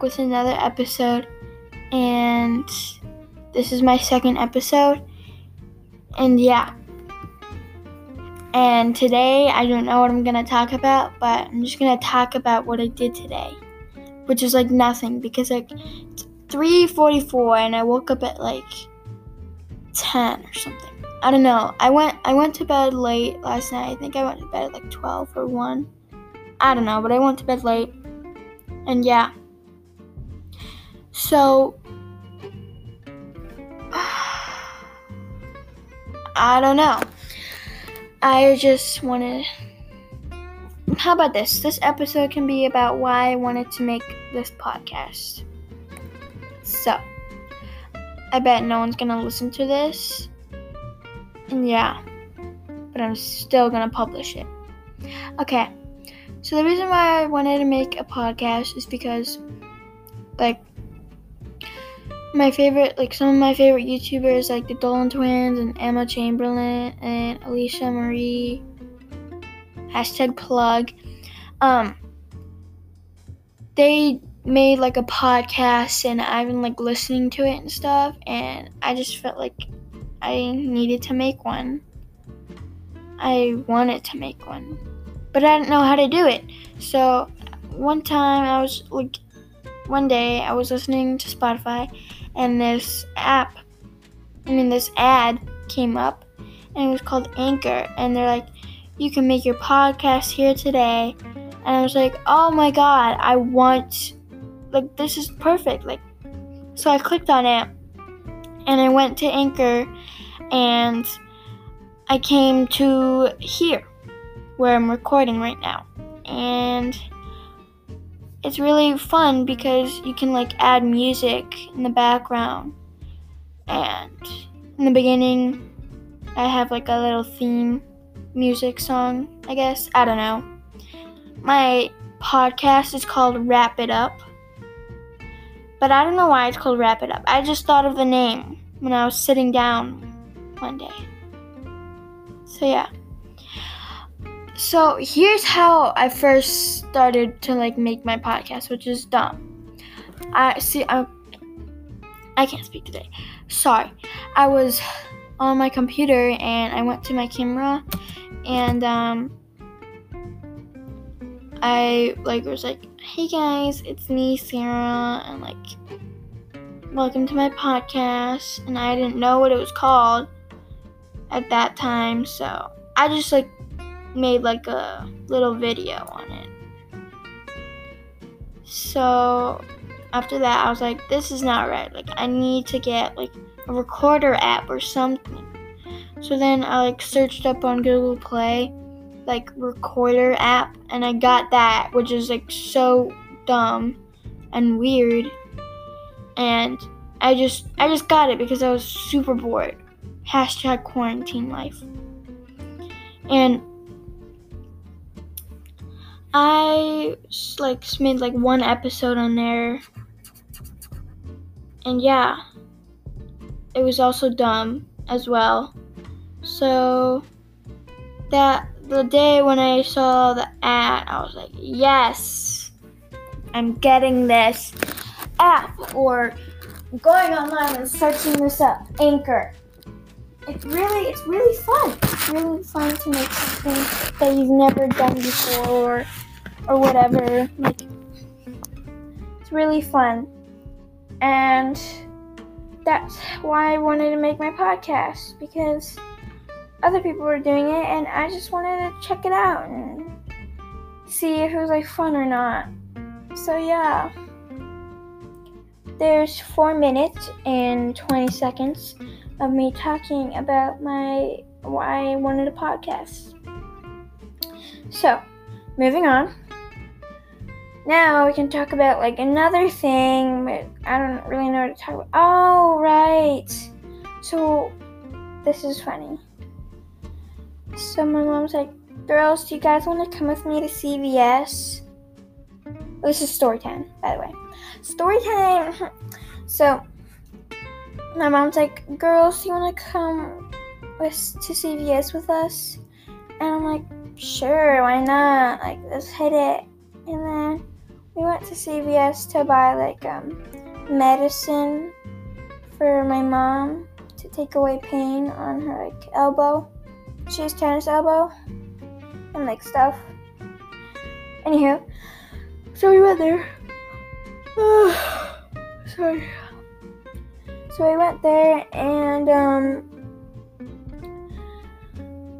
With another episode, and this is my second episode. And yeah, and today I don't know what I'm gonna talk about, but I'm just gonna talk about what I did today, which is like nothing because like it's 3:44 and I woke up at like 10 or something. I don't know. I went I went to bed late last night. I think I went to bed at like 12 or 1. I don't know, but I went to bed late. And yeah. So I don't know. I just wanted How about this? This episode can be about why I wanted to make this podcast. So, I bet no one's gonna listen to this. And yeah, but I'm still gonna publish it. Okay, so the reason why I wanted to make a podcast is because, like, my favorite, like some of my favorite YouTubers, like the Dolan Twins and Emma Chamberlain and Alisha Marie, hashtag plug, um, they made like a podcast and I've been like listening to it and stuff, and I just felt like I needed to make one. I wanted to make one, but I didn't know how to do it. So one time I was like, one day I was listening to Spotify, and this app, I mean this ad came up, and it was called Anchor, and they're like, you can make your podcast here today. And I was like, oh my god, I want like this is perfect like so i clicked on it and i went to anchor and i came to here where i'm recording right now and it's really fun because you can like add music in the background and in the beginning i have like a little theme music song i guess i don't know my podcast is called wrap it up but I don't know why it's called Wrap It Up. I just thought of the name when I was sitting down one day. So, yeah. So, here's how I first started to like make my podcast, which is dumb. I see I I can't speak today. Sorry. I was on my computer and I went to my camera and um I like was like, "Hey guys, it's me, Sarah, and like, welcome to my podcast." And I didn't know what it was called at that time, so I just like made like a little video on it. So after that, I was like, "This is not right. Like, I need to get like a recorder app or something." So then I like searched up on Google Play like recorder app and I got that which is like so dumb and weird and I just I just got it because I was super bored. Hashtag quarantine life. And I like made like one episode on there. And yeah. It was also dumb as well. So that the day when I saw the ad, I was like, yes, I'm getting this app or going online and searching this up. Anchor. It's really, it's really fun. It's really fun to make something that you've never done before or, whatever. Like, it's really fun. And that's why I wanted to make my podcast because other people were doing it, and I just wanted to check it out and see if it was like fun or not. So yeah, there's four minutes and 20 seconds of me talking about my why I wanted a podcast. So, moving on. Now we can talk about like another thing, but I don't really know what to talk about. Oh, right. So, this is funny. So my mom's like, girls, do you guys want to come with me to CVS? This is story time, by the way. Story time. So my mom's like, girls, do you want to come with to CVS with us? And I'm like, sure, why not? Like, let's hit it. And then we went to CVS to buy like um, medicine for my mom to take away pain on her like elbow. She has tennis elbow and like stuff. Anywho, so we went there. sorry. So we went there and um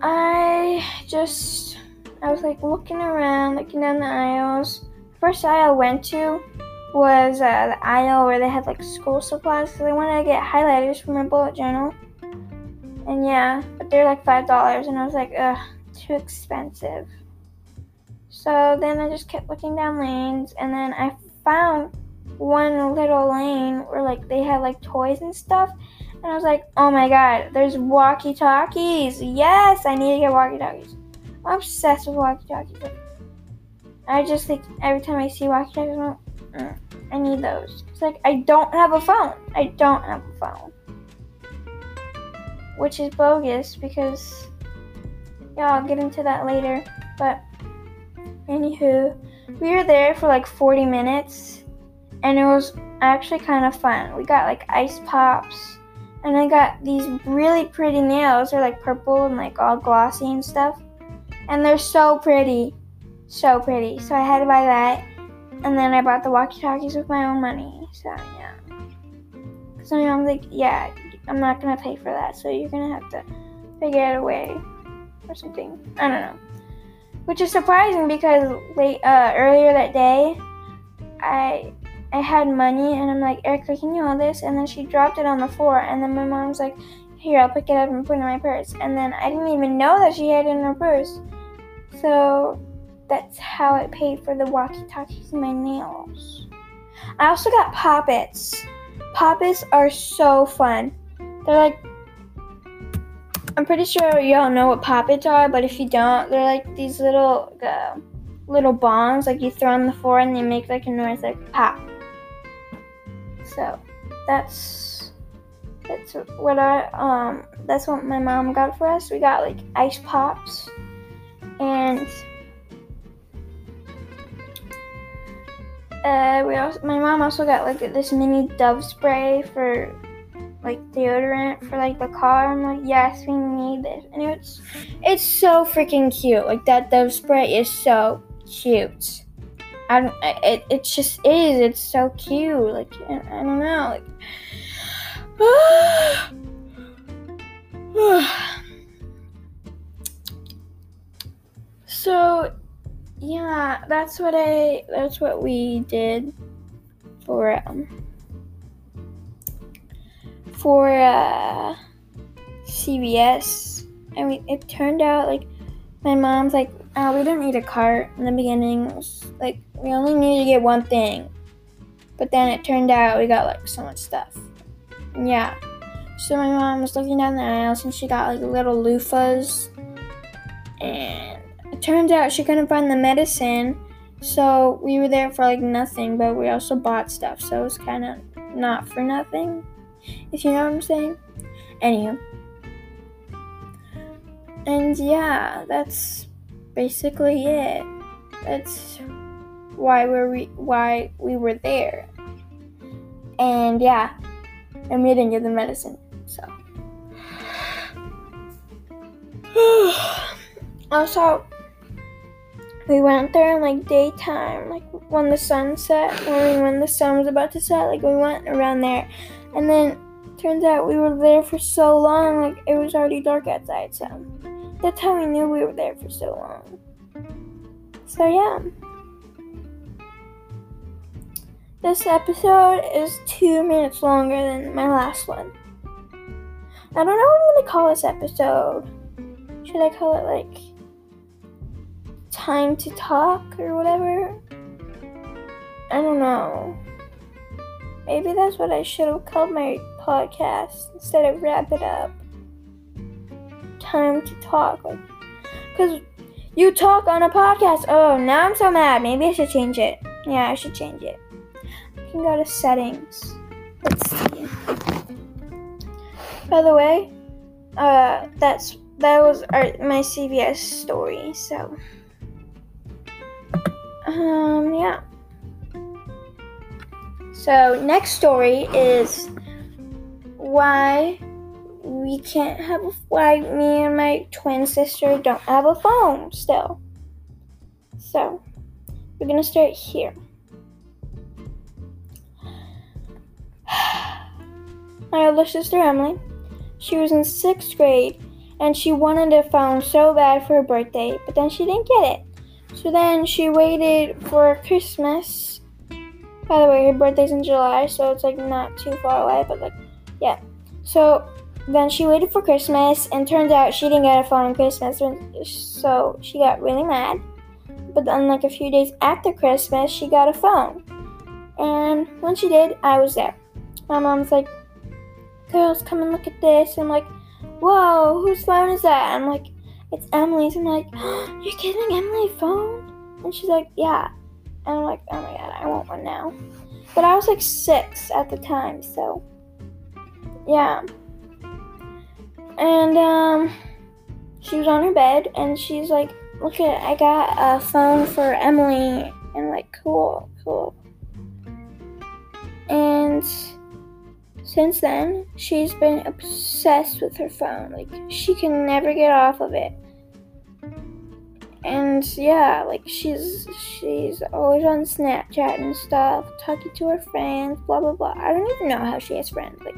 I just I was like looking around, looking down the aisles. First aisle I went to was uh, the aisle where they had like school supplies because I wanted to get highlighters for my bullet journal. And yeah, but they're like five dollars, and I was like, ugh, too expensive. So then I just kept looking down lanes, and then I found one little lane where like they had like toys and stuff, and I was like, oh my god, there's walkie talkies. Yes, I need to get walkie talkies. I'm obsessed with walkie talkies. I just like every time I see walkie talkies, I'm like, mm, I need those. It's like I don't have a phone. I don't have a phone. Which is bogus because yeah, I'll get into that later. But anywho, we were there for like 40 minutes and it was actually kind of fun. We got like ice pops and I got these really pretty nails. They're like purple and like all glossy and stuff. And they're so pretty. So pretty. So I had to buy that. And then I bought the walkie talkies with my own money. So yeah. So I'm like, yeah, I'm not gonna pay for that. So you're gonna have to figure out a way or something. I don't know. Which is surprising because late uh, earlier that day, I I had money and I'm like, Erica, can you hold this? And then she dropped it on the floor and then my mom's like, Here, I'll pick it up and put it in my purse. And then I didn't even know that she had it in her purse. So that's how I paid for the walkie-talkies and my nails. I also got poppets. Poppets are so fun. They're like I'm pretty sure y'all know what poppets are, but if you don't, they're like these little uh, little bombs like you throw on the floor and they make like a noise like pop. So that's that's what I um that's what my mom got for us. We got like ice pops and uh, we also my mom also got like this mini dove spray for like deodorant for like the car. I'm like, yes, we need this, and it's it's so freaking cute. Like that Dove spray is so cute. I don't. It it just is. It's so cute. Like I, I don't know. Like. so yeah, that's what I. That's what we did for um for uh, CVS, and we, it turned out like my mom's like, oh, we didn't need a cart in the beginning. like we only needed to get one thing, but then it turned out we got like so much stuff. Yeah, so my mom was looking down the aisles and she got like little loofahs, and turns out she couldn't find the medicine. So we were there for like nothing, but we also bought stuff, so it was kind of not for nothing if you know what I'm saying. Anywho. And yeah, that's basically it. That's why were we're why we were there. And yeah, and we didn't get the medicine, so. also, we went there in like daytime, like when the sun set, when when the sun was about to set, like we went around there. And then turns out we were there for so long, like it was already dark outside, so that's how we knew we were there for so long. So yeah. This episode is two minutes longer than my last one. I don't know what I'm gonna call this episode. Should I call it like time to talk or whatever? I don't know. Maybe that's what I should have called my podcast instead of wrap it up. Time to talk, like, cause you talk on a podcast. Oh, now I'm so mad. Maybe I should change it. Yeah, I should change it. I can go to settings. Let's see. By the way, uh, that's that was our, my CVS story. So, um, yeah. So, next story is why we can't have a, why me and my twin sister don't have a phone still. So, we're gonna start here. My older sister Emily, she was in sixth grade and she wanted a phone so bad for her birthday, but then she didn't get it. So then she waited for Christmas. By the way, her birthday's in July, so it's like not too far away, but like, yeah. So then she waited for Christmas, and turns out she didn't get a phone on Christmas, so she got really mad. But then, like a few days after Christmas, she got a phone. And when she did, I was there. My mom's like, girls, come and look at this. And I'm like, whoa, whose phone is that? I'm like, it's Emily's. I'm like, you're giving Emily a phone? And she's like, yeah. And I'm like, oh my god, I want one now. But I was like six at the time, so yeah. And um, she was on her bed, and she's like, look at, I got a phone for Emily. And like, cool, cool. And since then, she's been obsessed with her phone. Like, she can never get off of it. And yeah, like she's she's always on Snapchat and stuff, talking to her friends, blah blah blah. I don't even know how she has friends. Like,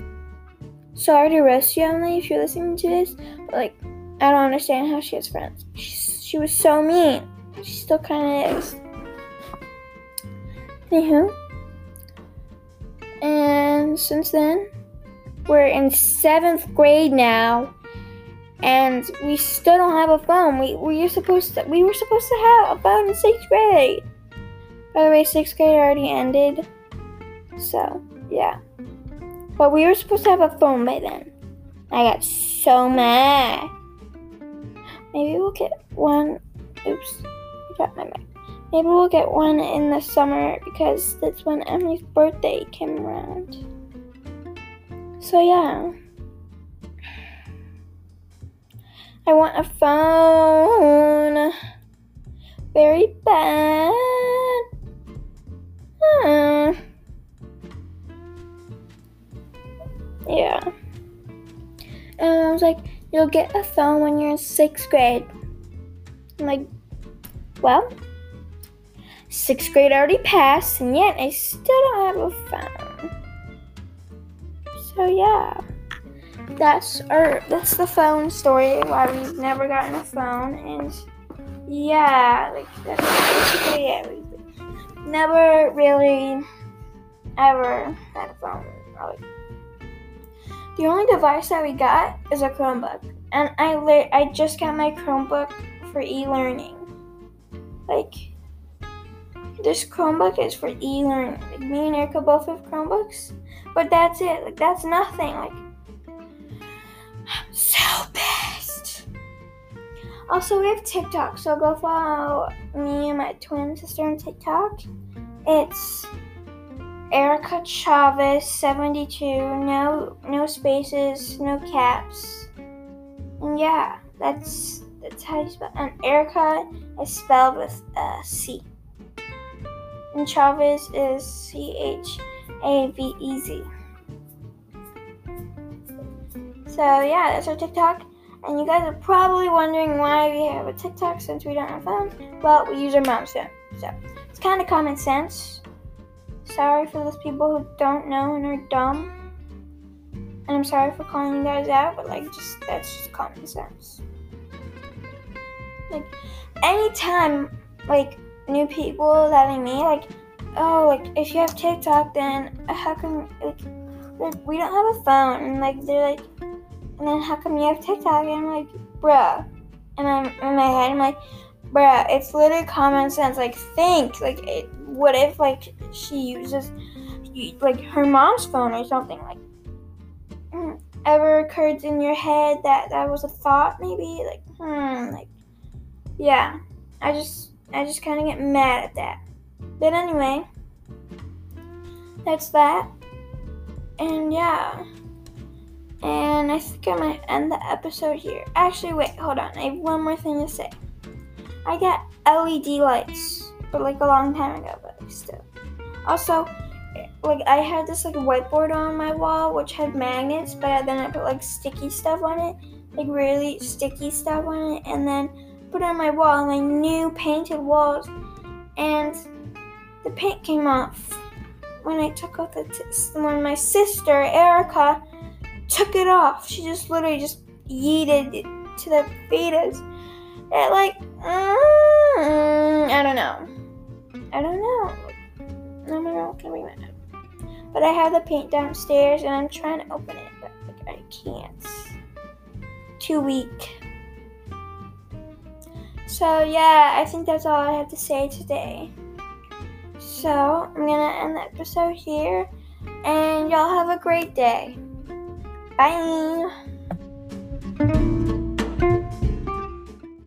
sorry to roast you, Emily, if you're listening to this, but like, I don't understand how she has friends. She, she was so mean. She still kind of is. Anywho, and since then, we're in seventh grade now, and we still don't have a phone. We we were supposed to we were supposed to have a phone in sixth grade. By the way, sixth grade already ended, so yeah. But we were supposed to have a phone by then. I got so mad. Maybe we'll get one. Oops, I dropped my mic. Maybe we'll get one in the summer because that's when Emily's birthday came around. So, yeah. I want a phone. Very bad. Hmm. Yeah. And I was like, you'll get a phone when you're in sixth grade. I'm like, well, Sixth grade already passed, and yet I still don't have a phone. So yeah, that's our that's the phone story. Why we've never gotten a phone, and yeah, like that's basically it. We've never really ever had a phone. Really. The only device that we got is a Chromebook, and I li- I just got my Chromebook for e-learning. Like this Chromebook is for e-learning. Like me and Erica both have Chromebooks, but that's it. Like that's nothing. Like I'm so pissed. Also, we have TikTok, so go follow me and my twin sister on TikTok. It's Erica Chavez 72. No, no spaces, no caps. And yeah, that's that's how you spell. And Erica is spelled with a C and Chavez is C H A V E Z. So yeah, that's our TikTok. And you guys are probably wondering why we have a TikTok since we don't have phones. Well, we use our mom's phone. So it's kind of common sense. Sorry for those people who don't know and are dumb. And I'm sorry for calling you guys out, but like just that's just common sense. Like anytime like new people that I meet, like, oh, like if you have TikTok, then how come like, like we don't have a phone? And like they're like, and then how come you have TikTok? And I'm like, bruh. And I'm in my head, I'm like, bruh, it's literally common sense. Like think, like, it, what if like she uses like her mom's phone or something? Like, hmm, ever occurred in your head that that was a thought? Maybe like, hmm, like, yeah. I just I just kind of get mad at that. But anyway, that's that. And yeah. And I think I might end the episode here. Actually, wait, hold on. I have one more thing to say. I got LED lights, but like a long time ago, but still. Also, like I had this like whiteboard on my wall which had magnets, but then I put like sticky stuff on it, like really sticky stuff on it, and then put it on my wall, my new painted walls, and the paint came off when I took off the t- when my sister Erica took it off. She just literally just yeeted it to the fetus. It like mm, I don't know. I don't know. I'm not gonna be mad. But I have the paint downstairs and I'm trying to open it, but like I can't. Too weak. So yeah, I think that's all I have to say today. So I'm gonna end the episode here and y'all have a great day. 拜。